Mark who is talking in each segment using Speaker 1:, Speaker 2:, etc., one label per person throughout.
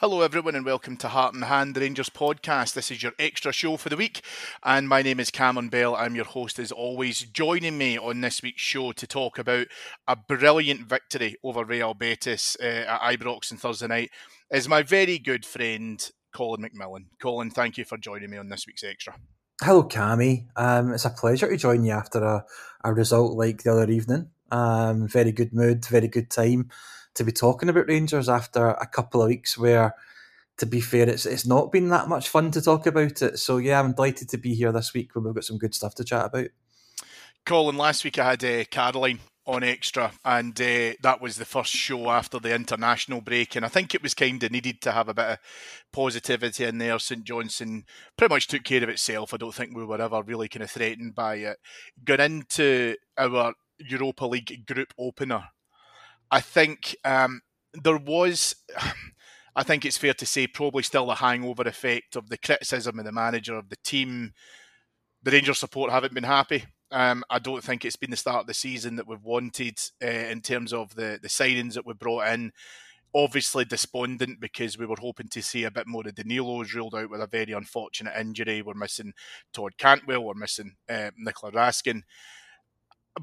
Speaker 1: Hello, everyone, and welcome to Heart and Hand, Rangers podcast. This is your extra show for the week, and my name is Cameron Bell. I'm your host, as always. Joining me on this week's show to talk about a brilliant victory over Real Betis uh, at Ibrox on Thursday night is my very good friend, Colin McMillan. Colin, thank you for joining me on this week's extra.
Speaker 2: Hello, Cammy. Um, it's a pleasure to join you after a, a result like the other evening. Um, very good mood, very good time to be talking about Rangers after a couple of weeks where, to be fair, it's it's not been that much fun to talk about it. So yeah, I'm delighted to be here this week when we've got some good stuff to chat about.
Speaker 1: Colin, last week I had uh, Caroline on extra, and uh, that was the first show after the international break, and I think it was kind of needed to have a bit of positivity in there. St Johnstone pretty much took care of itself. I don't think we were ever really kind of threatened by it. Got into our Europa League group opener I think um, there was. I think it's fair to say probably still the hangover effect of the criticism of the manager of the team. The Rangers support haven't been happy. Um, I don't think it's been the start of the season that we've wanted uh, in terms of the the signings that we brought in. Obviously despondent because we were hoping to see a bit more of Danilo's ruled out with a very unfortunate injury. We're missing Todd Cantwell. We're missing uh, Nicola Raskin.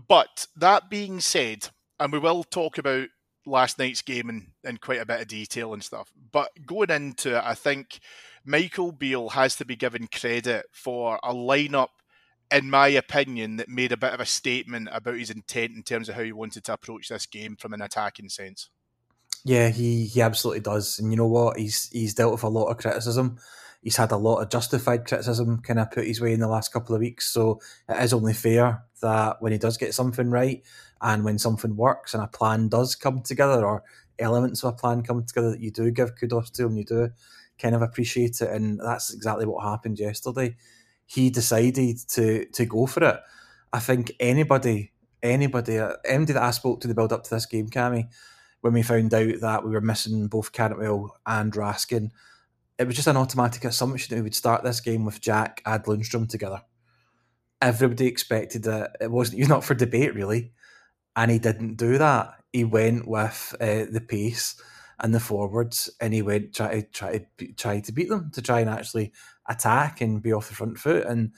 Speaker 1: But that being said, and we will talk about last night's game in, in quite a bit of detail and stuff. But going into it, I think Michael Beale has to be given credit for a lineup, in my opinion, that made a bit of a statement about his intent in terms of how he wanted to approach this game from an attacking sense.
Speaker 2: Yeah, he, he absolutely does. And you know what? He's he's dealt with a lot of criticism. He's had a lot of justified criticism kind of put his way in the last couple of weeks. So it is only fair that when he does get something right, and when something works and a plan does come together or elements of a plan come together that you do give kudos to him, you do kind of appreciate it. And that's exactly what happened yesterday. He decided to to go for it. I think anybody, anybody, anybody that I spoke to the build up to this game, Cammy, when we found out that we were missing both Cantwell and Raskin, it was just an automatic assumption that we would start this game with Jack and Lundstram together. Everybody expected that It wasn't. You're not for debate, really and he didn't do that. He went with uh, the pace and the forwards, and he went try to try to try to beat them to try and actually attack and be off the front foot. And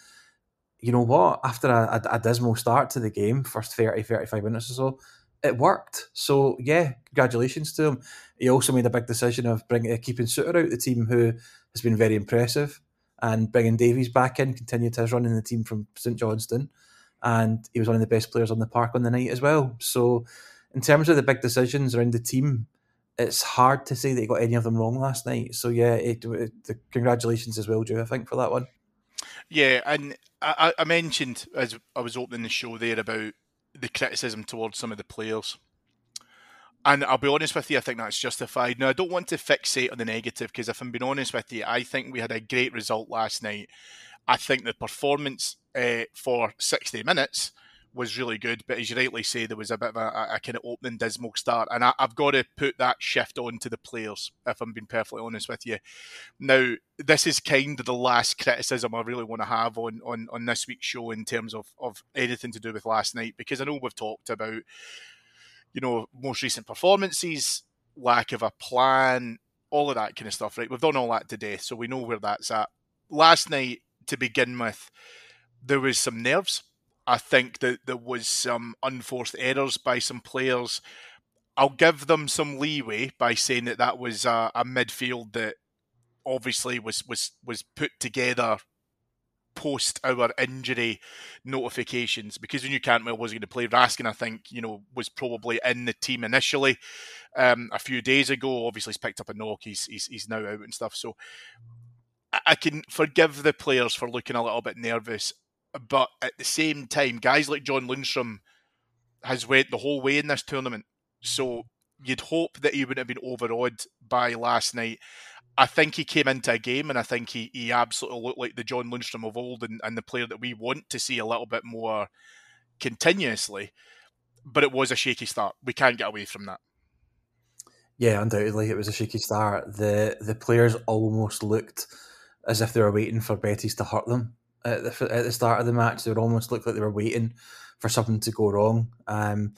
Speaker 2: you know what? After a, a, a dismal start to the game, first 30, 35 minutes or so, it worked. So yeah, congratulations to him. He also made a big decision of bringing uh, keeping Souttar out, the team who has been very impressive, and bringing Davies back in, continued his run in the team from St Johnstone and he was one of the best players on the park on the night as well. So, in terms of the big decisions around the team, it's hard to say that he got any of them wrong last night. So, yeah, it, it, the congratulations as well, Joe. I think for that one.
Speaker 1: Yeah, and I, I mentioned as I was opening the show there about the criticism towards some of the players. And I'll be honest with you, I think that's justified. Now, I don't want to fixate on the negative because if I'm being honest with you, I think we had a great result last night. I think the performance uh, for 60 minutes was really good, but as you rightly say, there was a bit of a, a kind of opening dismal start, and I, have got to put that shift on to the players. If I'm being perfectly honest with you, now this is kind of the last criticism I really want to have on on, on this week's show in terms of of anything to do with last night, because I know we've talked about you know most recent performances, lack of a plan, all of that kind of stuff. Right, we've done all that today, so we know where that's at. Last night, to begin with, there was some nerves I think that there was some unforced errors by some players. I'll give them some leeway by saying that that was a, a midfield that obviously was was was put together post our injury notifications because we knew Cantwell was going to play. Raskin, I think, you know, was probably in the team initially um, a few days ago. Obviously, he's picked up a knock. He's he's, he's now out and stuff. So I can forgive the players for looking a little bit nervous but at the same time, guys like John Lundstram has went the whole way in this tournament. So you'd hope that he wouldn't have been overawed by last night. I think he came into a game and I think he, he absolutely looked like the John Lundstram of old and, and the player that we want to see a little bit more continuously. But it was a shaky start. We can't get away from that.
Speaker 2: Yeah, undoubtedly it was a shaky start. The the players almost looked as if they were waiting for Betis to hurt them at the, at the start of the match. They almost look like they were waiting for something to go wrong. Um,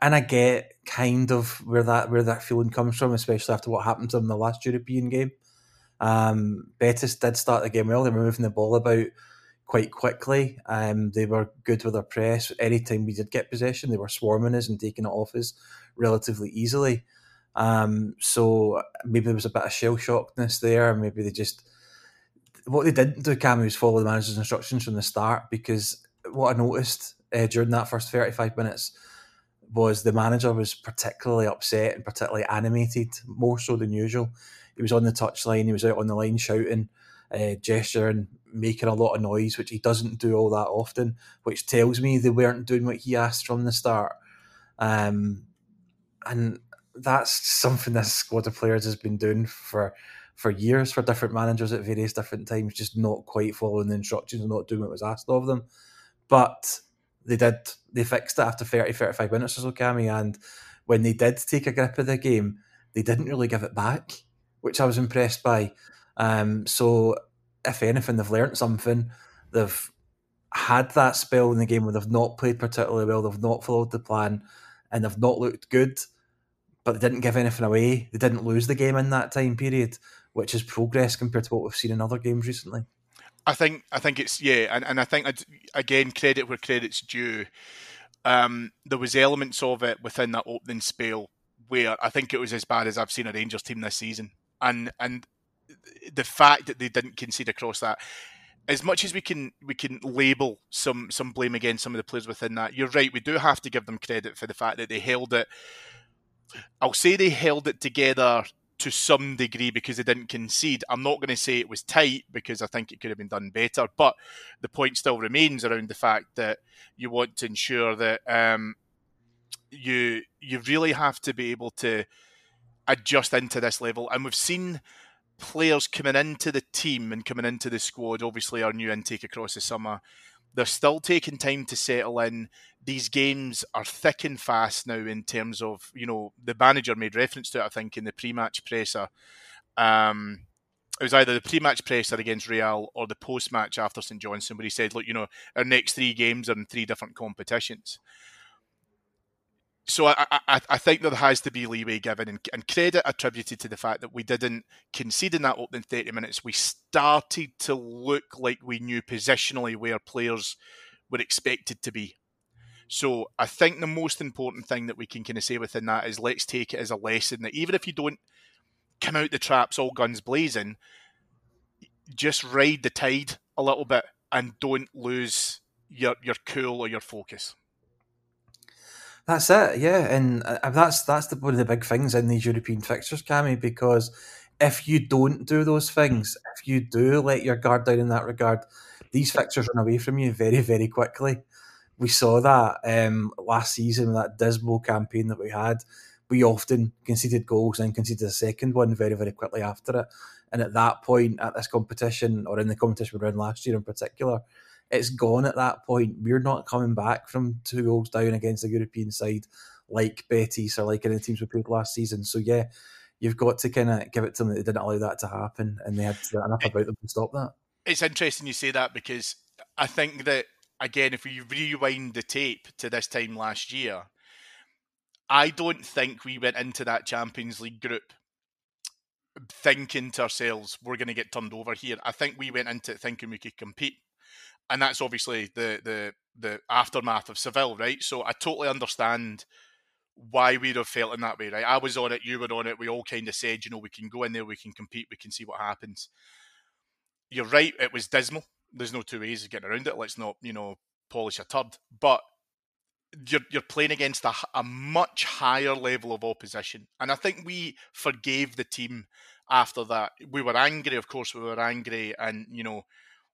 Speaker 2: and I get kind of where that where that feeling comes from, especially after what happened to them in the last European game. Um, Betis did start the game well. They were moving the ball about quite quickly. Um, they were good with their press. Anytime we did get possession, they were swarming us and taking it off us relatively easily. Um, so maybe there was a bit of shell shockness there. Maybe they just what they didn't do, Cam, was follow the manager's instructions from the start because what I noticed uh, during that first 35 minutes was the manager was particularly upset and particularly animated, more so than usual. He was on the touchline, he was out on the line shouting, uh, gesturing, making a lot of noise, which he doesn't do all that often, which tells me they weren't doing what he asked from the start. Um, and that's something this squad of players has been doing for for years for different managers at various different times, just not quite following the instructions and not doing what was asked of them. But they did, they fixed it after 30, 35 minutes or so, Cammy. And when they did take a grip of the game, they didn't really give it back, which I was impressed by. Um, so, if anything, they've learnt something. They've had that spell in the game where they've not played particularly well, they've not followed the plan, and they've not looked good, but they didn't give anything away. They didn't lose the game in that time period which is progress compared to what we've seen in other games recently.
Speaker 1: I think I think it's yeah, and, and I think again credit where credit's due. Um, there was elements of it within that opening spell where I think it was as bad as I've seen a Rangers team this season, and and the fact that they didn't concede across that. As much as we can, we can label some some blame against some of the players within that. You're right. We do have to give them credit for the fact that they held it. I'll say they held it together to some degree because they didn't concede. I'm not going to say it was tight because I think it could have been done better, but the point still remains around the fact that you want to ensure that um, you you really have to be able to adjust into this level. And we've seen players coming into the team and coming into the squad. Obviously, our new intake across the summer. They're still taking time to settle in these games are thick and fast now in terms of you know the manager made reference to it I think in the pre-match presser. Um, it was either the pre-match presser against Real or the post-match after St Johnstone, where he said, "Look, you know, our next three games are in three different competitions." So I, I, I think there has to be leeway given and, and, credit attributed to the fact that we didn't concede in that opening 30 minutes. We started to look like we knew positionally where players were expected to be. So I think the most important thing that we can kind of say within that is let's take it as a lesson that even if you don't come out the traps all guns blazing, just ride the tide a little bit and don't lose your your cool or your focus.
Speaker 2: That's it, yeah, and uh, that's that's the, one of the big things in these European fixtures, Cammy, because if you don't do those things, if you do let your guard down in that regard, these fixtures run away from you very, very quickly we saw that um, last season with that dismal campaign that we had. we often conceded goals and conceded a second one very, very quickly after it. And at that point, at this competition, or in the competition we ran last year in particular, it's gone at that point. We're not coming back from two goals down against a European side like Betis or like any teams we played last season. So yeah, you've got to kind of give it to them that they didn't allow that to happen, and they had enough about them to stop that.
Speaker 1: It's interesting you say that because I think that again, if we rewind the tape to this time last year, I don't think we went into that Champions League group thinking to ourselves we're going to get turned over here. I think we went into it thinking we could compete, and that's obviously the the the aftermath of Seville, right? So I totally understand why we'd have felt in that way, right? I was on it, you were on it. We all kind of said, you know, we can go in there, we can compete, we can see what happens. You're right, it was dismal. There's no two ways of getting around it. Let's not, you know, polish a turd. But you're you're playing against a, a much higher level of opposition, and I think we forgave the team after that. We were angry, of course, we were angry, and you know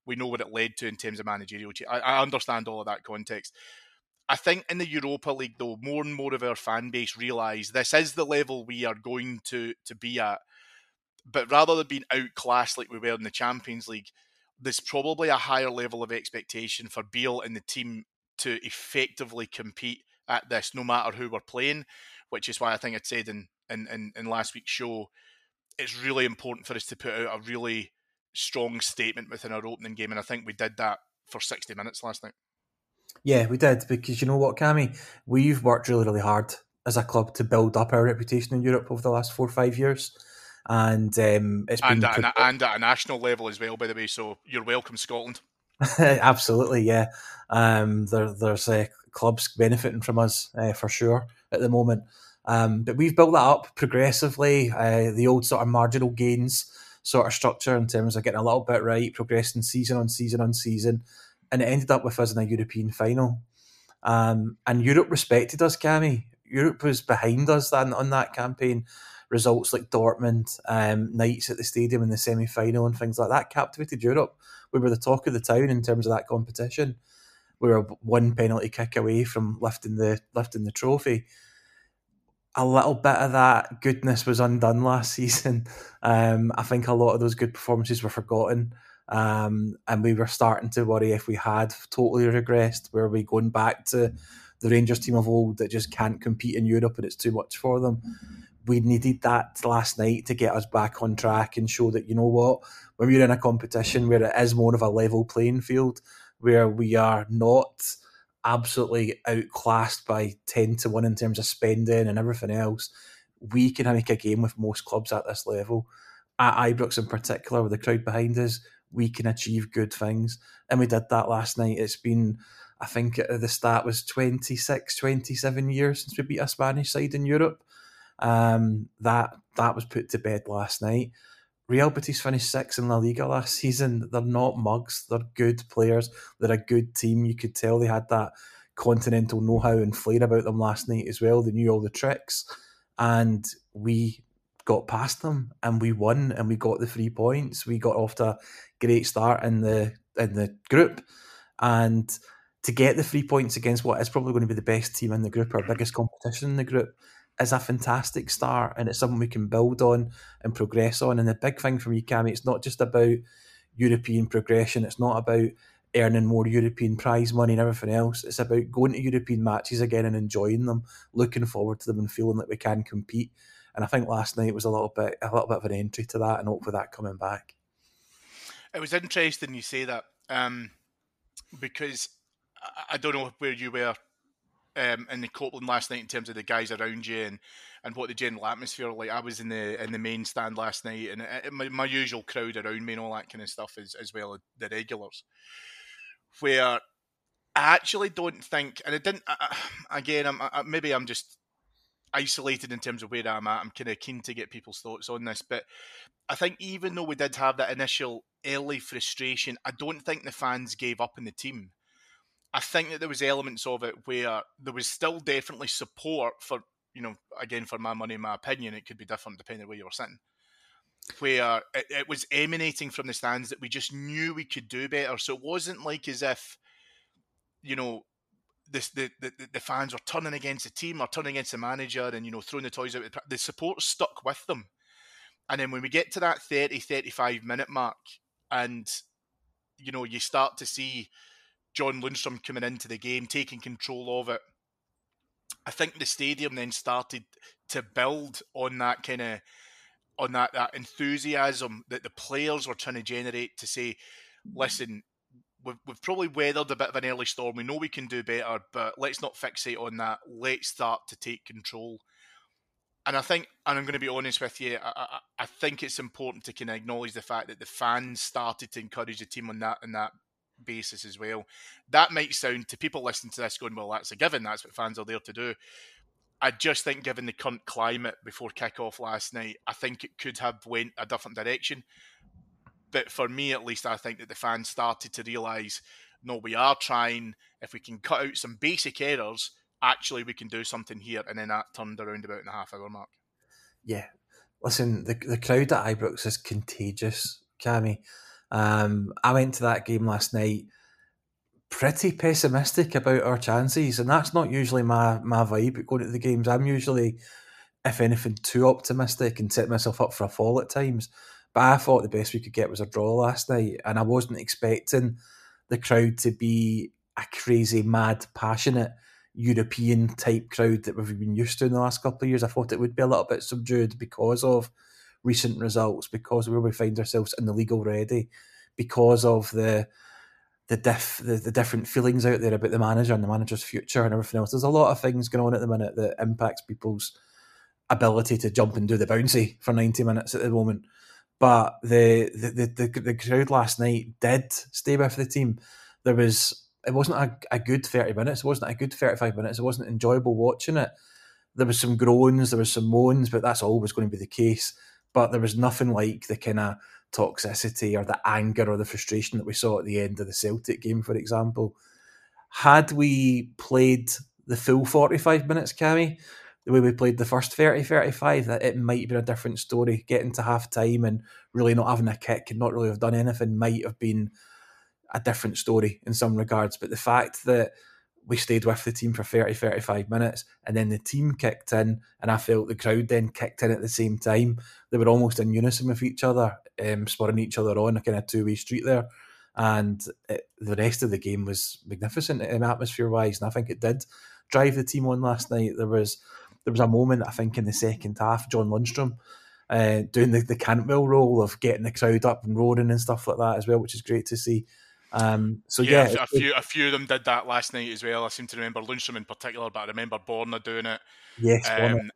Speaker 1: we know what it led to in terms of managerial. I, I understand all of that context. I think in the Europa League, though, more and more of our fan base realise this is the level we are going to to be at. But rather than being outclassed like we were in the Champions League, there's probably a higher level of expectation for Beale and the team to effectively compete at this, no matter who we're playing. Which is why I think I said in, in, in, in last week's show, it's really important for us to put out a really strong statement within our opening game, and I think we did that for 60 minutes last night.
Speaker 2: Yeah, we did because you know what, Cammy, we've worked really, really hard as a club to build up our reputation in Europe over the last four or five years, and um, it's
Speaker 1: and
Speaker 2: been
Speaker 1: at, a, and at a national level as well, by the way. So you're welcome, Scotland.
Speaker 2: Absolutely, yeah. Um, there, there's uh, clubs benefiting from us uh, for sure at the moment. Um, but we've built that up progressively. Uh, the old sort of marginal gains sort of structure in terms of getting a little bit right, progressing season on season on season, and it ended up with us in a European final. Um, and Europe respected us, Cammy. Europe was behind us on, on that campaign. Results like Dortmund, um, nights at the stadium in the semi final, and things like that captivated Europe we were the talk of the town in terms of that competition. We were one penalty kick away from lifting the lifting the trophy. A little bit of that goodness was undone last season. Um, I think a lot of those good performances were forgotten. Um, and we were starting to worry if we had totally regressed. Were we going back to the Rangers team of old that just can't compete in Europe and it's too much for them? We needed that last night to get us back on track and show that you know what when we're in a competition where it is more of a level playing field, where we are not absolutely outclassed by 10 to 1 in terms of spending and everything else, we can make a game with most clubs at this level. At Ibrox in particular, with the crowd behind us, we can achieve good things. And we did that last night. It's been, I think the start was 26, 27 years since we beat a Spanish side in Europe. Um, that that was put to bed last night. Real Betis finished sixth in La Liga last season. They're not mugs. They're good players. They're a good team. You could tell they had that continental know-how and flair about them last night as well. They knew all the tricks, and we got past them and we won and we got the three points. We got off to a great start in the in the group, and to get the three points against what is probably going to be the best team in the group, our biggest competition in the group, is a fantastic start and it's something we can build on and progress on. And the big thing for me, Cammy, it's not just about European progression, it's not about earning more European prize money and everything else. It's about going to European matches again and enjoying them, looking forward to them and feeling that we can compete. And I think last night was a little bit a little bit of an entry to that and hopefully that coming back.
Speaker 1: It was interesting you say that um, because I don't know where you were um, in the Copland last night in terms of the guys around you and, and what the general atmosphere like. I was in the in the main stand last night and it, my, my, usual crowd around me and all that kind of stuff as, as well as the regulars. Where I actually don't think, and it didn't. I, again, I'm I, maybe I'm just isolated in terms of where I'm at. I'm kind of keen to get people's thoughts on this, but I think even though we did have that initial early frustration, I don't think the fans gave up on the team. I think that there was elements of it where there was still definitely support for you know again for my money, my opinion, it could be different depending on where you were sitting. Where it, it was emanating from the stands that we just knew we could do better. So it wasn't like as if you know this, the, the the fans were turning against the team or turning against the manager and you know throwing the toys out. The support stuck with them, and then when we get to that 30, 35 minute mark, and you know you start to see John Lundstram coming into the game, taking control of it. I think the stadium then started to build on that kind of on that that enthusiasm that the players were trying to generate to say, listen, we've, we've probably weathered a bit of an early storm. We know we can do better, but let's not fixate on that. Let's start to take control. And I think, and I'm going to be honest with you, I, I, I think it's important to kind of acknowledge the fact that the fans started to encourage the team on that on that basis as well. That might sound to people listening to this going, well, that's a given. That's what fans are there to do. I just think, given the current climate before kick-off last night, I think it could have went a different direction but for me at least, I think that the fans started to realise, no, we are trying. If we can cut out some basic errors, actually we can do something here, and then that turned around about in the half hour mark.
Speaker 2: Yeah, listen, the the crowd at Ibrox is contagious, Cammy. Um, I went to that game last night pretty pessimistic about our chances, and that's not usually my my vibe going to the games. I'm usually, if anything, too optimistic and set myself up for a fall at times. But I thought the best we could get was a draw last night, and I wasn't expecting the crowd to be a crazy, mad, passionate European type crowd that we've been used to in the last couple of years. I thought it would be a little bit subdued because of recent results, because we find ourselves in the league already, because of the the diff the, the different feelings out there about the manager and the manager's future and everything else. There's a lot of things going on at the minute that impacts people's ability to jump and do the bouncy for 90 minutes at the moment. But the the, the, the crowd last night did stay with the team. There was it wasn't a, a good 30 minutes, it wasn't a good 35 minutes, it wasn't enjoyable watching it. There was some groans, there was some moans, but that's always going to be the case. But there was nothing like the kind of toxicity or the anger or the frustration that we saw at the end of the Celtic game, for example. Had we played the full 45 minutes, Cammy, the way we played the first 30 35 that it might have been a different story getting to half time and really not having a kick and not really have done anything might have been a different story in some regards but the fact that we stayed with the team for 30 35 minutes and then the team kicked in and I felt the crowd then kicked in at the same time. They were almost in unison with each other um, spurring each other on a kind of two-way street there. And it, the rest of the game was magnificent in atmosphere wise and I think it did drive the team on last night. There was there was a moment I think in the second half, John Lundstram uh, doing the, the Cantwell role of getting the crowd up and roaring and stuff like that as well, which is great to see. Um, so yeah,
Speaker 1: yeah a, few a few of them did that last night as well. I seem to remember Lundstram in particular, but I remember Borna doing it.
Speaker 2: Yes, um,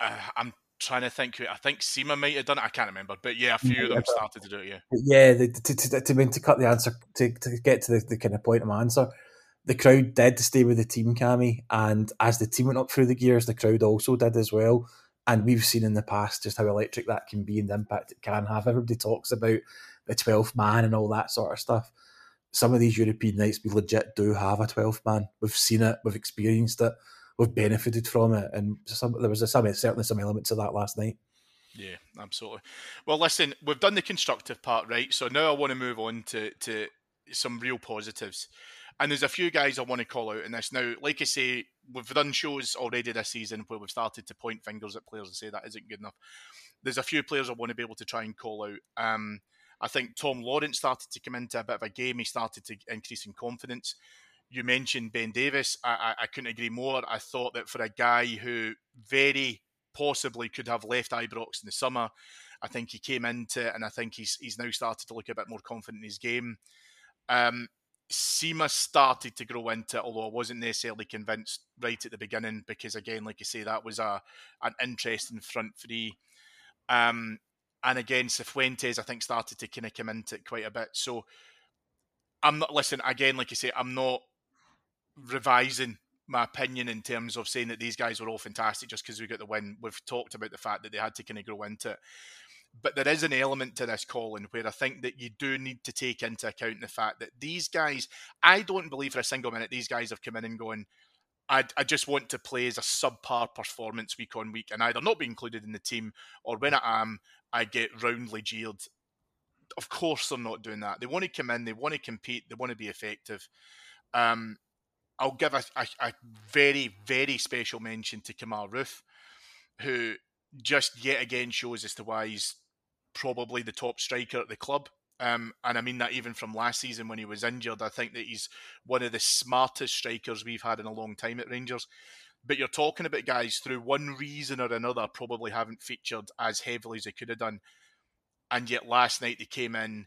Speaker 1: uh, I'm trying to think. I think Sima might have done it. I can't remember, but yeah, a few yeah, of them started to do it. Yeah,
Speaker 2: yeah. The, to, to, to, to, cut the answer to, to get to the, the kind of point of my answer, the crowd did stay with the team, Cammy, and as the team went up through the gears, the crowd also did as well. And we've seen in the past just how electric that can be and the impact it can have. Everybody talks about the 12th man and all that sort of stuff. Some of these European nights, we legit do have a 12th man. We've seen it, we've experienced it, we've benefited from it. And some, there was some, certainly some elements of that last night.
Speaker 1: Yeah, absolutely. Well, listen, we've done the constructive part, right? So now I want to move on to, to some real positives. And there's a few guys I want to call out in this. Now, like I say, we've done shows already this season where we've started to point fingers at players and say that isn't good enough. There's a few players I want to be able to try and call out. Um, I think Tom Lawrence started to come into a bit of a game. He started to increase in confidence. You mentioned Ben Davies. I, I, I couldn't agree more. I thought that for a guy who very possibly could have left Ibrox in the summer, I think he came into it and I think he's he's now started to look a bit more confident in his game. Um, Sima started to grow into it, although I wasn't necessarily convinced right at the beginning because, again, like I say, that was a an interesting front three. Um, and again, Cifuentes, I think, started to kind of come into it quite a bit. So I'm not, listen, again, like I say, I'm not revising my opinion in terms of saying that these guys were all fantastic just because we got the win. We've talked about the fact that they had to kind of grow into it. But there is an element to this, Colin, where I think that you do need to take into account the fact that these guys, I don't believe for a single minute these guys have come in and gone, I, I just want to play as a subpar performance week on week and either not be included in the team or when I am, I get roundly jeered. Of course, they're not doing that. They want to come in, they want to compete, they want to be effective. Um, I'll give a, a, a, very, very special mention to Kemar Roofe, who just yet again shows as to why he's probably the top striker at the club. Um, and I mean that even from last season when he was injured. I think that he's one of the smartest strikers we've had in a long time at Rangers. But you're talking about guys through one reason or another probably haven't featured as heavily as they could have done. And yet last night they came in,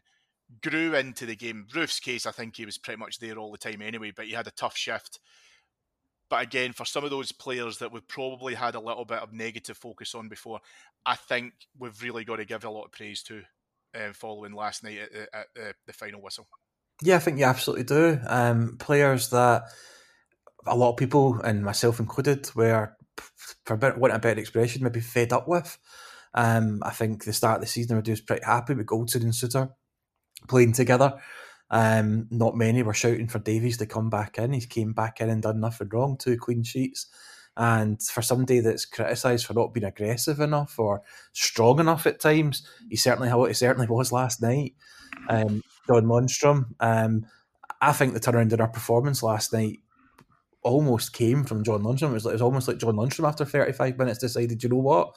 Speaker 1: grew into the game. Roofe's case, I think he was pretty much there all the time anyway, but he had a tough shift. But again, for some of those players that we've probably had a little bit of negative focus on before, I think we've really got to give a lot of praise to uh, following last night at, at, at, the final whistle.
Speaker 2: Yeah, I think you absolutely do. Um, players that a lot of people, and myself included, were, for a bit, want a better expression, maybe fed up with. Um, I think the start of the season, we was pretty happy with Goldson and Souttar playing together. Um, not many were shouting for Davies to come back in. He came back in and done nothing wrong, two clean sheets. And for somebody that's criticised for not being aggressive enough or strong enough at times, he certainly he certainly was last night. Um, John Lundstram. Um, I think the turnaround in our performance last night almost came from John Lundstram. It was, it was almost like John Lundstram after 35 minutes decided, you know what,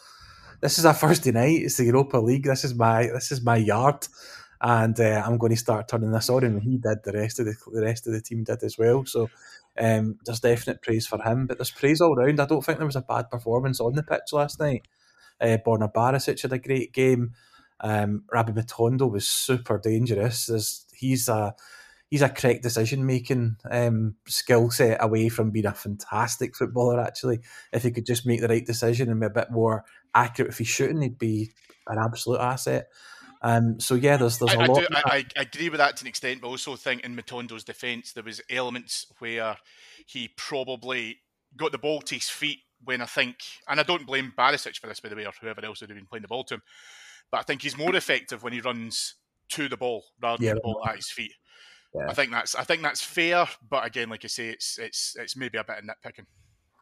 Speaker 2: this is our Thursday night. It's the Europa League. This is my this is my yard and uh, I'm going to start turning this on. And he did. The rest of the the rest of the team did as well. So um, there's definite praise for him, but there's praise all round. I don't think there was a bad performance on the pitch last night. Uh, Borna Barisic had a great game. Um, Rabbi Matondo was super dangerous. There's, he's a he's a correct decision making um, skill set away from being a fantastic footballer. Actually, if he could just make the right decision and be a bit more accurate if he's shooting, he'd be an absolute asset. Um, so yeah, there's there's a lot.
Speaker 1: I, do, I, I, agree with that to an extent, but also think in Matondo's defence there was elements where he probably got the ball to his feet when I think, and I don't blame Barisic for this by the way, or whoever else would have been playing the ball to him, but I think he's more effective when he runs to the ball rather than yeah, the ball at his feet. Yeah. I think that's I think that's fair, but again, like I say, it's it's it's maybe a bit of nitpicking.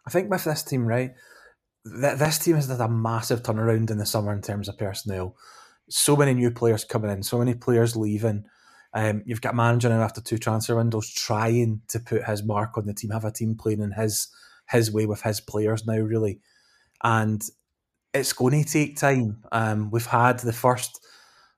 Speaker 2: I think with this team, right, th- this team has had a massive turnaround in the summer in terms of personnel so many new players coming in, so many players leaving. Um, you've got manager now after two transfer windows trying to put his mark on the team, have a team playing in his his way with his players now, really, and it's going to take time. Um, we've had the first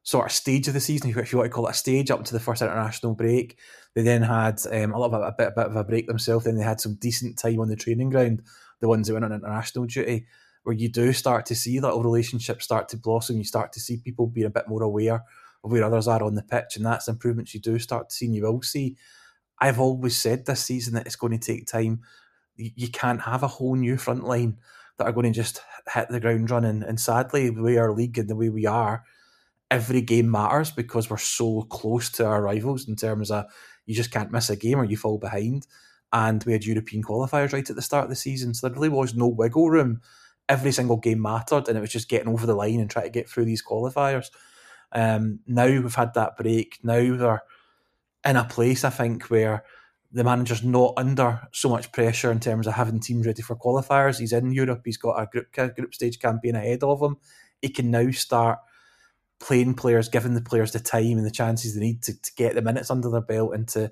Speaker 2: sort of stage of the season, if you want to call it a stage, up to the first international break. They then had um, a little bit, a bit, a bit of a break themselves. Then they had some decent time on the training ground. The ones that went on international duty, where you do start to see little relationships start to blossom. You start to see people being a bit more aware of where others are on the pitch, and that's improvements you do start to see. And you will see. I've always said this season that it's going to take time. You can't have a whole new front line that are going to just hit the ground running. And sadly, the way our league and the way we are, every game matters because we're so close to our rivals in terms of you just can't miss a game or you fall behind. And we had European qualifiers right at the start of the season, so there really was no wiggle room every single game mattered, and it was just getting over the line and trying to get through these qualifiers. Um, now we've had that break. Now we're in a place, I think, where the manager's not under so much pressure in terms of having teams ready for qualifiers. He's in Europe. He's got a group group stage campaign ahead of him. He can now start playing players, giving the players the time and the chances they need to, to get the minutes under their belt and to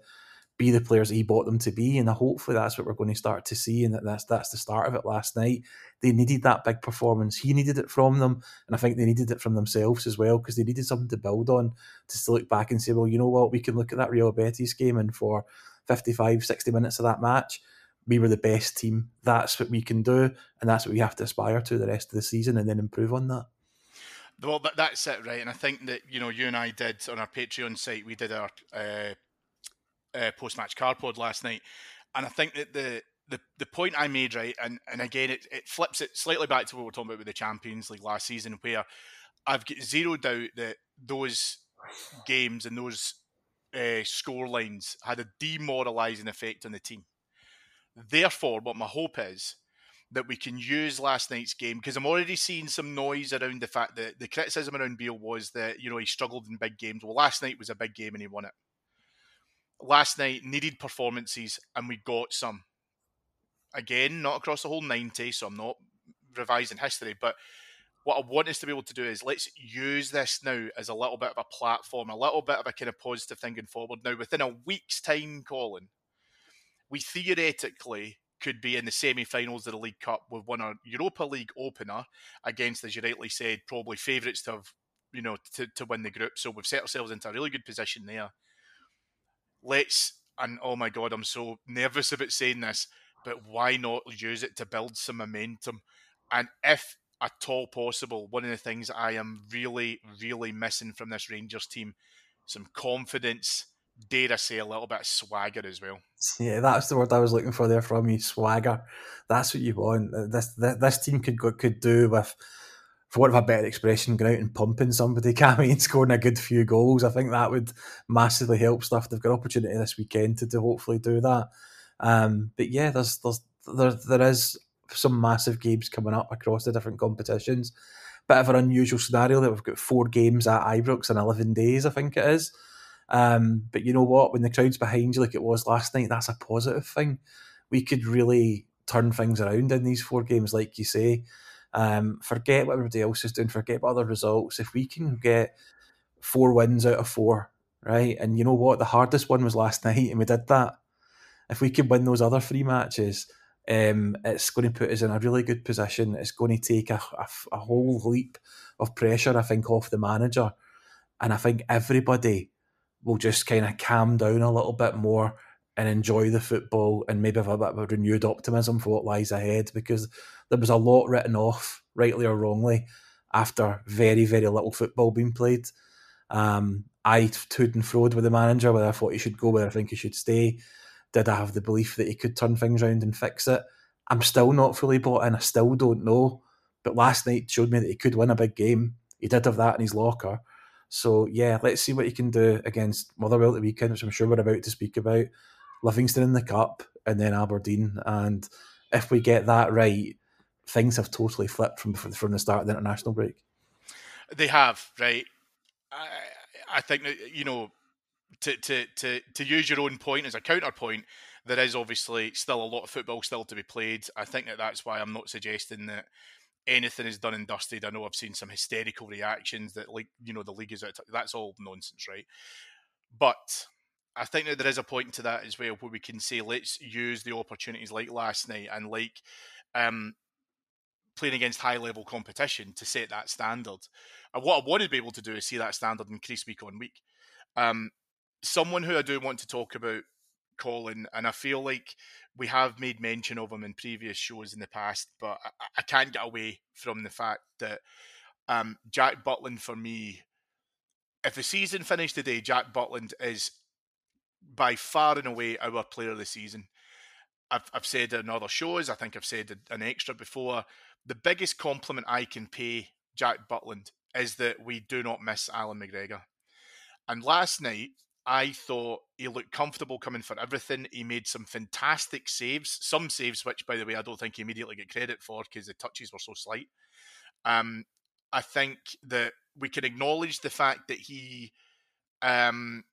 Speaker 2: be the players he bought them to be. And hopefully that's what we're going to start to see. And that that's that's the start of it last night. They needed that big performance. He needed it from them. And I think they needed it from themselves as well, because they needed something to build on to look back and say, well, you know what, we can look at that Real Betis game and for 55, 60 minutes of that match, we were the best team. That's what we can do, and that's what we have to aspire to the rest of the season and then improve on that.
Speaker 1: Well, that's it, right? And I think that you know, you and I did on our Patreon site, we did our uh, uh, post match card pod last night, and I think that the the, the point I made right, and, and again it, it flips it slightly back to what we are talking about with the Champions League last season, where I've got zero doubt that those games and those uh, score lines had a demoralising effect on the team. Therefore, what my hope is that we can use last night's game because I'm already seeing some noise around the fact that the criticism around Beale was that you know he struggled in big games. Well, last night was a big game and he won it last night needed performances and we got some. Again, not across the whole 90, so I'm not revising history, but what I want us to be able to do is let's use this now as a little bit of a platform, a little bit of a kind of positive thinking forward. Now, within a week's time, Colin, we theoretically could be in the semi-finals of the League Cup. We've won a Europa League opener against, as you rightly said, probably favourites to have, you know, to, to win the group. So we've set ourselves into a really good position there. Let's and oh my god, I'm so nervous about saying this, but why not use it to build some momentum? And if at all possible, one of the things I am really, really missing from this Rangers team, some confidence, dare I say, a little bit of swagger as well.
Speaker 2: Yeah, that's the word I was looking for there from you, swagger. That's what you want. This this, this team could could do with for want of a better expression, going out and pumping somebody, Cammy, and scoring a good few goals. I think that would massively help stuff. They've got opportunity this weekend to, to hopefully do that. Um, but yeah, there's there's there there is some massive games coming up across the different competitions. Bit of an unusual scenario that we've got four games at Ibrox in eleven days, I think it is. Um, but you know what? When the crowd's behind you, like it was last night, that's a positive thing. We could really turn things around in these four games, like you say. Um, forget what everybody else is doing. Forget what other results. If we can get four wins out of four, right? And you know what? The hardest one was last night, and we did that. If we could win those other three matches, um, it's going to put us in a really good position. It's going to take a, a, a whole leap of pressure, I think, off the manager. And I think everybody will just kind of calm down a little bit more and enjoy the football and maybe have a bit of a renewed optimism for what lies ahead because there was a lot written off, rightly or wrongly, after very, very little football being played. Um, I toed and froed with the manager whether I thought he should go, whether I think he should stay. Did I have the belief that he could turn things around and fix it? I'm still not fully bought in. I still don't know. But last night showed me that he could win a big game. He did have that in his locker. So yeah, let's see what he can do against Motherwell at the weekend, which I'm sure we're about to speak about. Livingston in the cup and then Aberdeen. And if we get that right, things have totally flipped from from the start of the international break.
Speaker 1: They have, right? I, I think that you know, to to to to use your own point as a counterpoint, there is obviously still a lot of football still to be played. I think that that's why I'm not suggesting that anything is done and dusted. I know I've seen some hysterical reactions that like you know the league is out. That's all nonsense, right? But I think that there is a point to that as well, where we can say let's use the opportunities like last night and like um, playing against high level competition to set that standard. And what I want to be able to do is see that standard increase week on week. Um, someone who I do want to talk about, Colin, and I feel like we have made mention of him in previous shows in the past, but I, I can't get away from the fact that um, Jack Butland, for me, if the season finished today, Jack Butland is by far and away our player of the season. I've, I've said in other shows, I think I've said an extra before the biggest compliment I can pay Jack Butland is that we do not miss Allan McGregor. And last night, I thought he looked comfortable coming for everything. He made some fantastic saves, some saves which, by the way, I don't think he immediately get credit for because the touches were so slight. Um, I think that we can acknowledge the fact that he, um,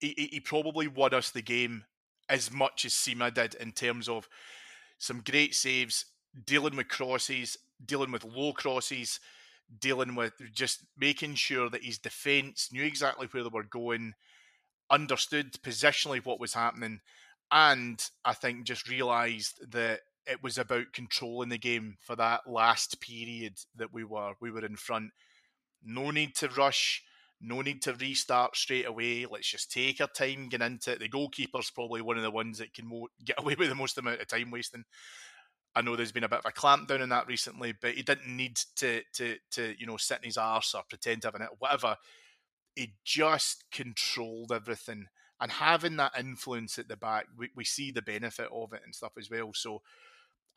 Speaker 1: he, he probably won us the game as much as Sima did in terms of some great saves, dealing with crosses, dealing with low crosses, dealing with just making sure that his defence knew exactly where they were going, understood positionally what was happening, and I think just realised that it was about controlling the game for that last period that we were we were in front. No need to rush. No need to restart straight away. Let's just take our time getting into it. The goalkeeper's probably one of the ones that can mo- get away with the most amount of time wasting. I know there's been a bit of a clampdown on that recently, but he didn't need to to to you know sit in his arse or pretend to have it, whatever. He just controlled everything, and having that influence at the back, we, we see the benefit of it and stuff as well. So.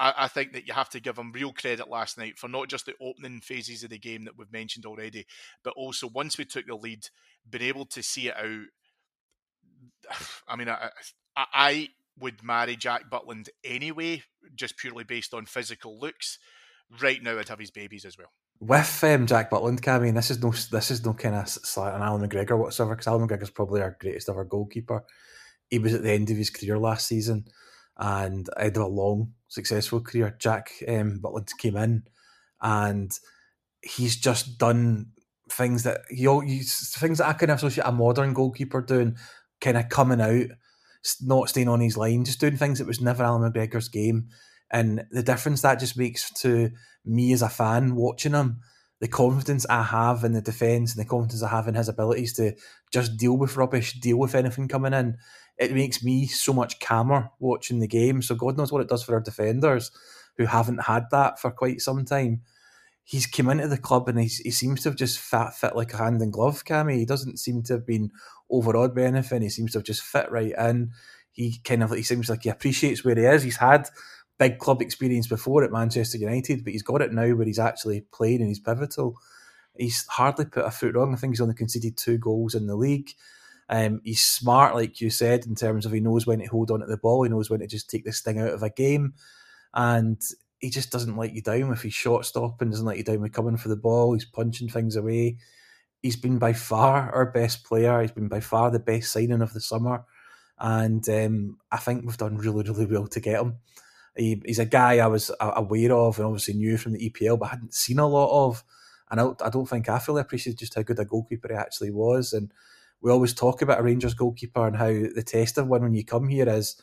Speaker 1: I, I think that you have to give him real credit last night for not just the opening phases of the game that we've mentioned already, but also once we took the lead, being able to see it out. I mean, I, I would marry Jack Butland anyway, just purely based on physical looks. Right now, I'd have his babies as well.
Speaker 2: With um, Jack Butland, Cammy, and this is no this is no kind of slight on Allan McGregor whatsoever, because Allan McGregor's probably our greatest ever goalkeeper. He was at the end of his career last season, and I had a long, successful career. Jack um, Butland came in, and he's just done things that he, things that I can associate a modern goalkeeper doing, kind of coming out not staying on his line, just doing things that was never Allan McGregor's game. And the difference that just makes to me as a fan watching him, the confidence I have in the defence and the confidence I have in his abilities to just deal with rubbish, deal with anything coming in, it makes me so much calmer watching the game. So God knows what it does for our defenders who haven't had that for quite some time. He's come into the club and he's, he seems to have just fit, fit like a hand in glove, Cammy. He doesn't seem to have been overawed by anything. He seems to have just fit right in. He kind of he seems like he appreciates where he is. He's had big club experience before at Manchester United, but he's got it now where he's actually playing and he's pivotal. He's hardly put a foot wrong. I think he's only conceded two goals in the league. Um, he's smart, like you said, in terms of he knows when to hold on to the ball, he knows when to just take this thing out of a game, and he just doesn't let you down if he's short stopping, doesn't let you down with coming for the ball. He's punching things away. He's been by far our best player. He's been by far the best signing of the summer, and um, I think we've done really, really well to get him. He, he's a guy I was aware of and obviously knew from the EPL, but hadn't seen a lot of. And I, I don't think I fully appreciated just how good a goalkeeper he actually was. And we always talk about a Rangers goalkeeper and how the test of one when you come here is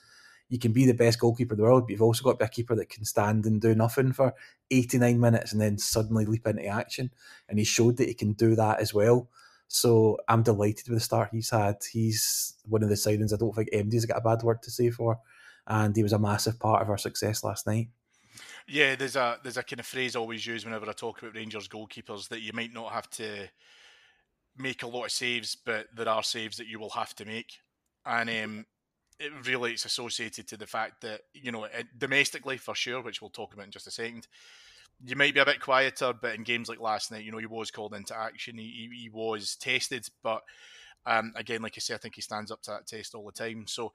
Speaker 2: you can be the best goalkeeper in the world, but you've also got to be a keeper that can stand and do nothing for 89 minutes and then suddenly leap into action. And he showed that he can do that as well. So I'm delighted with the start he's had. He's one of the signings I don't think MD's got a bad word to say for and he was a massive part of our success last night.
Speaker 1: Yeah, there's a there's a kind of phrase always used whenever I talk about Rangers goalkeepers that you might not have to make a lot of saves, but there are saves that you will have to make, and um, it really it's associated to the fact that you know domestically for sure, which we'll talk about in just a second. You might be a bit quieter, but in games like last night, you know he was called into action. He, he, he was tested, but um, again, like I say, I think he stands up to that test all the time. So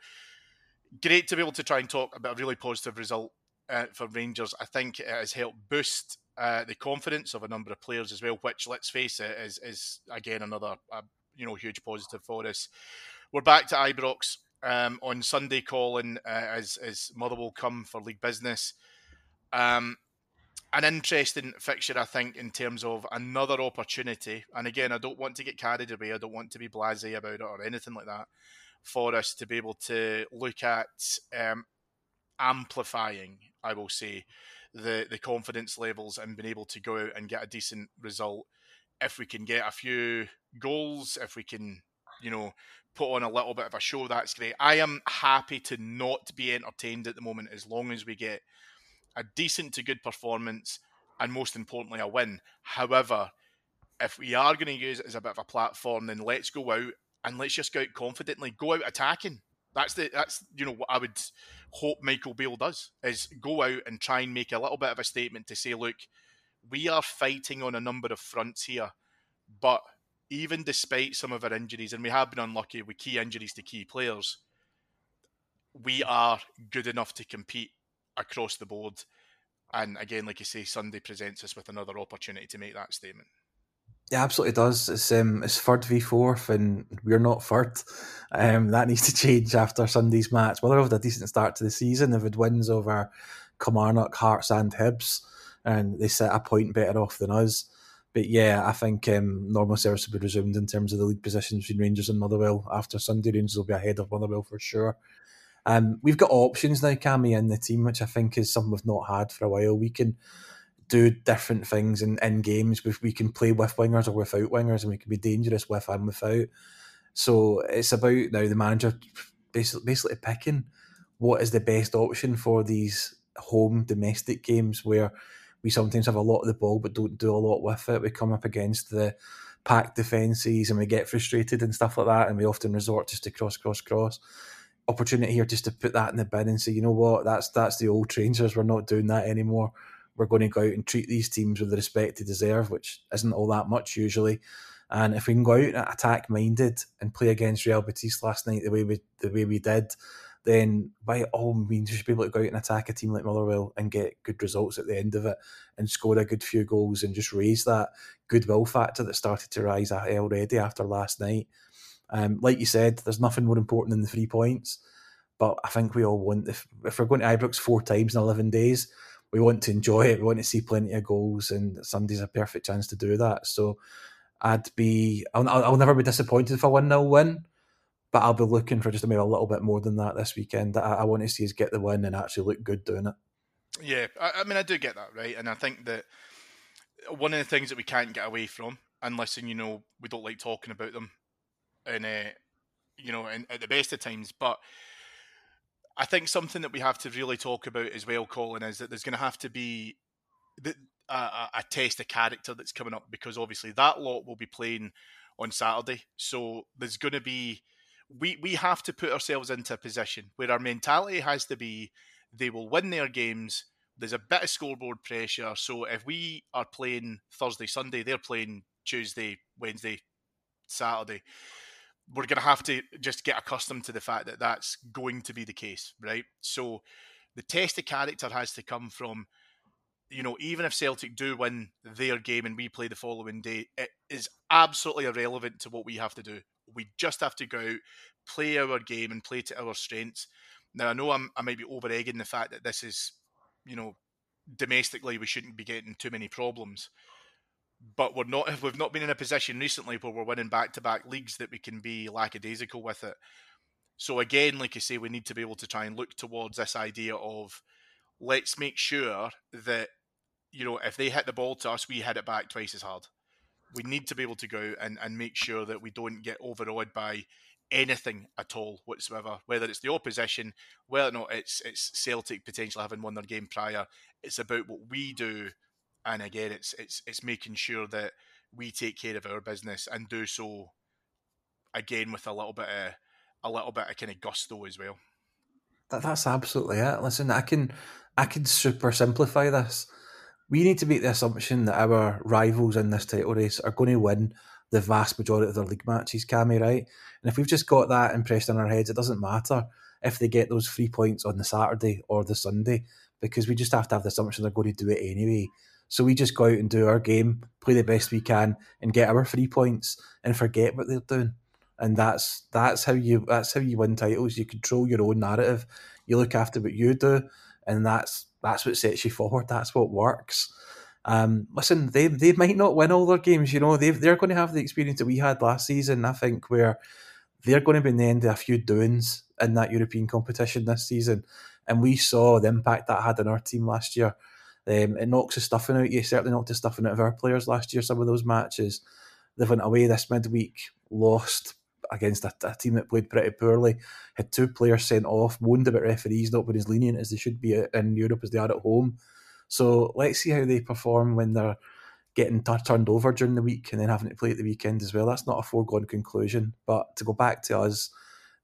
Speaker 1: great to be able to try and talk about a really positive result uh, for Rangers. I think it has helped boost uh, the confidence of a number of players as well. Which, let's face it, is is again another uh, you know huge positive for us. We're back to Ibrox um, on Sunday, Colin, uh, as as Motherwell come for league business. Um, an interesting fixture, I think, in terms of another opportunity. And again, I don't want to get carried away. I don't want to be blasé about it or anything like that for us to be able to look at um, amplifying, I will say, the the confidence levels and being able to go out and get a decent result. If we can get a few goals, if we can, you know, put on a little bit of a show, that's great. I am happy to not be entertained at the moment as long as we get a decent to good performance and most importantly a win. However, if we are going to use it as a bit of a platform, then let's go out and let's just go out confidently, go out attacking. That's the that's you know what I would hope Michael Beale does is go out and try and make a little bit of a statement to say, look, we are fighting on a number of fronts here, but even despite some of our injuries, and we have been unlucky with key injuries to key players, we are good enough to compete across the board. And again, like you say, Sunday presents us with another opportunity to make that statement.
Speaker 2: It absolutely does. It's um, it's third v fourth, and we're not third. Um, that needs to change after Sunday's match. Well, they've had a decent start to the season. They've had wins over Kilmarnock, Hearts, and Hibs, and they set a point better off than us. But yeah, I think um, normal service will be resumed in terms of the league positions between Rangers and Motherwell after Sunday. Rangers will be ahead of Motherwell for sure. Um, we've got options now, Cammy, in the team, which I think is something we've not had for a while. We can do different things in, in games. We, we can play with wingers or without wingers, and we can be dangerous with and without. So it's about now the manager basically, basically picking what is the best option for these home domestic games where we sometimes have a lot of the ball but don't do a lot with it. We come up against the packed defences and we get frustrated and stuff like that, and we often resort just to cross, cross, cross. Opportunity here just to put that in the bin and say, you know what, that's that's the old Rangers. We're not doing that anymore we're going to go out and treat these teams with the respect they deserve, which isn't all that much usually. And if we can go out and attack minded and play against Real Betis last night the way we the way we did, then by all means we should be able to go out and attack a team like Motherwell and get good results at the end of it and score a good few goals and just raise that goodwill factor that started to rise already after last night. Um, like you said, there's nothing more important than the three points. But I think we all want if if we're going to Ibrox four times in eleven days, we want to enjoy it. We want to see plenty of goals, and Sunday's a perfect chance to do that. So I'd be, I'll, I'll never be disappointed if I win 0 win, but I'll be looking for just maybe a little bit more than that this weekend. I, I want to see us get the win and actually look good doing it.
Speaker 1: Yeah, I, I mean, I do get that right, and I think that one of the things that we can't get away from, unless you know we don't like talking about them, and uh, you know, in, at the best of times, but I think something that we have to really talk about as well, Colin, is that there's going to have to be the, a test of character that's coming up because obviously that lot will be playing on Saturday, so there's going to be we we have to put ourselves into a position where our mentality has to be they will win their games. There's a bit of scoreboard pressure. So if we are playing Thursday, Sunday, they're playing Tuesday, Wednesday, Saturday. We're going to have to just get accustomed to the fact that that's going to be the case, right? So the test of character has to come from, you know, even if Celtic do win their game and we play the following day, it is absolutely irrelevant to what we have to do. We just have to go out, play our game, and play to our strengths. Now I know I'm, I might be over egging the fact that this is, you know, domestically we shouldn't be getting too many problems, but we're not. If we've not been in a position recently where we're winning back to back leagues that we can be lackadaisical with it. So again, like I say, we need to be able to try and look towards this idea of let's make sure that you know if they hit the ball to us, we hit it back twice as hard. We need to be able to go and, and make sure that we don't get overawed by anything at all whatsoever, whether it's the opposition, whether or not it's it's Celtic potentially having won their game prior. It's about what we do, and again, it's it's it's making sure that we take care of our business and do so again with a little bit of a little bit of kind of gusto as well.
Speaker 2: That, that's absolutely it. Listen, I can I can super simplify this. We need to make the assumption that our rivals in this title race are going to win the vast majority of their league matches, Cammy, right? And if we've just got that impressed in our heads, it doesn't matter if they get those three points on the Saturday or the Sunday, because we just have to have the assumption they're going to do it anyway. So we just go out and do our game, play the best we can, and get our three points, and forget what they're doing. And that's that's how you that's how you win titles. You control your own narrative. You look after what you do, and that's that's what sets you forward. That's what works. Um, listen, they they might not win all their games. You know, they they're going to have the experience that we had last season. I think where they're going to be in the end of a few doings in that European competition this season, and we saw the impact that had on our team last year. Um, it knocks the stuffing out you. Certainly knocked the stuffing out of our players last year. Some of those matches, they went away this midweek, lost against a, a, team that played pretty poorly, had two players sent off, moaned about referees not being as lenient as they should be in Europe as they are at home. So let's see how they perform when they're getting t- turned over during the week and then having to play at the weekend as well. That's not a foregone conclusion. But to go back to us,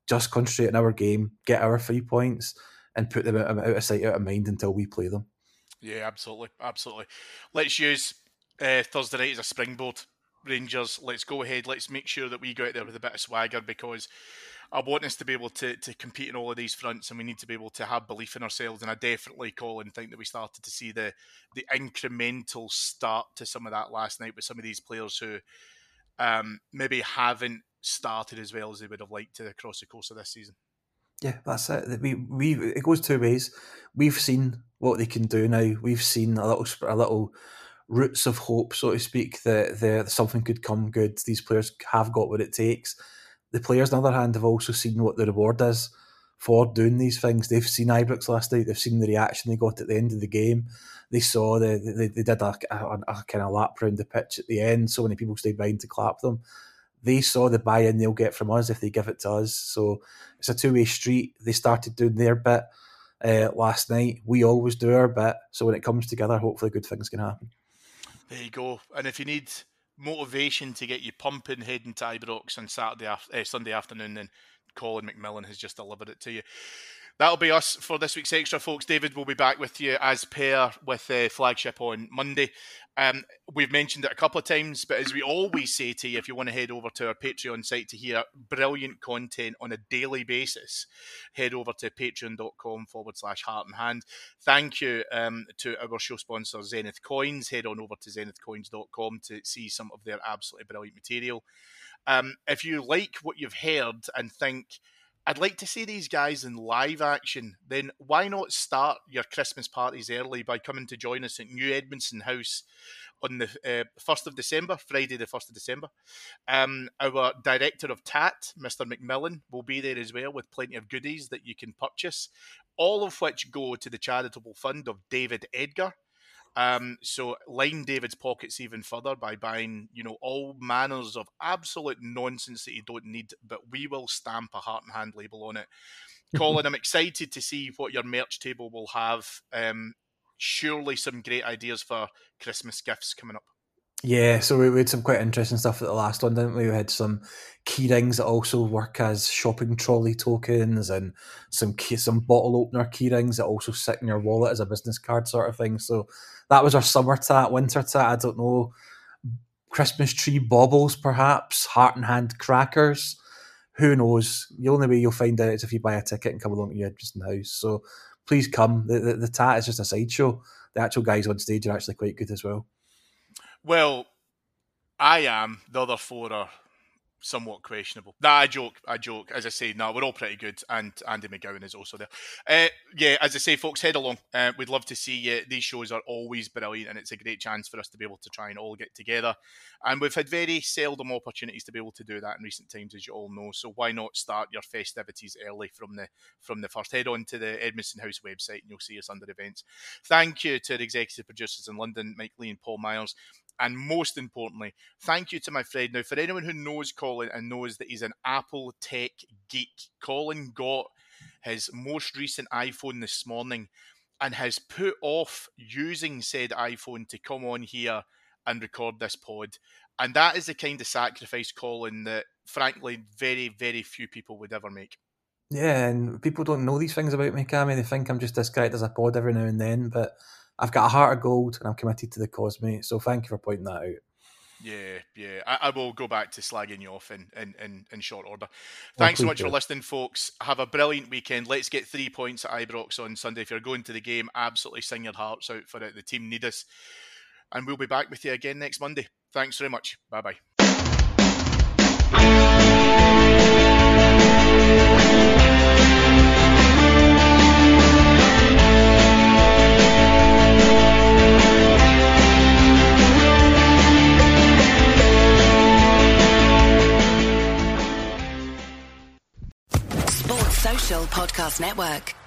Speaker 2: just concentrate on our game, get our three points, and put them out, out of sight, out of mind until we play them.
Speaker 1: Yeah, absolutely, absolutely. Let's use uh, Thursday night as a springboard. Rangers, let's go ahead. Let's make sure that we go out there with a bit of swagger because I want us to be able to, to compete in all of these fronts, and we need to be able to have belief in ourselves. And I definitely, call and think that we started to see the the incremental start to some of that last night with some of these players who um, maybe haven't started as well as they would have liked to across the course of this season.
Speaker 2: Yeah, that's it. We we it goes two ways. We've seen what they can do now. We've seen a little a little roots of hope, so to speak, that, that something could come good. These players have got what it takes the players, on the other hand, have also seen what the reward is for doing these things. They've seen Ibrox last night. They've seen the reaction they got at the end of the game. They saw the they, they did a, a, a kind of lap around the pitch at the end. So many people stayed behind to clap them. They saw the buy-in they'll get from us if they give it to us. So it's a two-way street. They started doing their bit uh, last night. We always do our bit. So when it comes together, hopefully good things can happen.
Speaker 1: There you go. And if you need motivation to get you pumping heading to Ibrox on Saturday, uh, Sunday afternoon, then Colin McMillan has just delivered it to you. That'll be us for this week's extra, folks. David will be back with you as pair with uh, flagship on Monday. Um, we've mentioned it a couple of times, but as we always say to you, if you want to head over to our Patreon site to hear brilliant content on a daily basis, head over to patreon.com forward slash heart and hand. Thank you um, to our show sponsor, Zenith Coins. Head on over to zenithcoins.com to see some of their absolutely brilliant material. Um, if you like what you've heard and think, I'd like to see these guys in live action. Then why not start your Christmas parties early by coming to join us at New Edmiston House on the uh, 1st of December, Friday the 1st of December. Um, our director of TAT, Mr. McMillan, will be there as well with plenty of goodies that you can purchase, all of which go to the charitable fund of David Edgar. Um, so line David's pockets even further by buying, you know, all manners of absolute nonsense that you don't need, but we will stamp a heart and hand label on it. Colin, I'm excited to see what your merch table will have. Um, surely some great ideas for Christmas gifts coming up.
Speaker 2: Yeah, so we, had some quite interesting stuff at the last one, didn't we? We had some key rings that also work as shopping trolley tokens, and some key, some bottle opener key rings that also sit in your wallet as a business card sort of thing. So that was our summer tat, winter tat. I don't know, Christmas tree baubles, perhaps heart and hand crackers. Who knows? The only way you'll find out is if you buy a ticket and come along to your Edmiston House. So please come. The, the, the tat is just a sideshow. The actual guys on stage are actually quite good as well.
Speaker 1: Well, I am. The other four are somewhat questionable. Nah, I joke. I joke. As I say, no, we're all pretty good, and Andy McGowan is also there. Uh, yeah, as I say, folks, head along. Uh, we'd love to see you. These shows are always brilliant, and it's a great chance for us to be able to try and all get together. And we've had very seldom opportunities to be able to do that in recent times, as you all know. So why not start your festivities early from the from the first? Head on to the Edmiston House website, and you'll see us under events. Thank you to the executive producers in London, Mike Lee and Paul Myers. And most importantly, thank you to my friend. Now, for anyone who knows Colin and knows that he's an Apple tech geek, Colin got his most recent iPhone this morning and has put off using said iPhone to come on here and record this pod. And that is the kind of sacrifice, Colin, that frankly, very, very few people would ever make.
Speaker 2: Yeah, and people don't know these things about me, Cammy. They think I'm just this guy that does a pod every now and then, but I've got a heart of gold and I'm committed to the cause, mate. So thank you for pointing that out.
Speaker 1: Yeah, yeah. I, I, will go back to slagging you off in, in, in, in short order. Oh, Thanks oh, so much for listening, folks. Have a brilliant weekend. Let's get three points at Ibrox on Sunday. If you're going to the game, absolutely sing your hearts out for it. The team need us. And we'll be back with you again next Monday. Thanks very much. Bye bye.
Speaker 3: Podcast Network.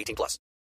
Speaker 4: 18 plus.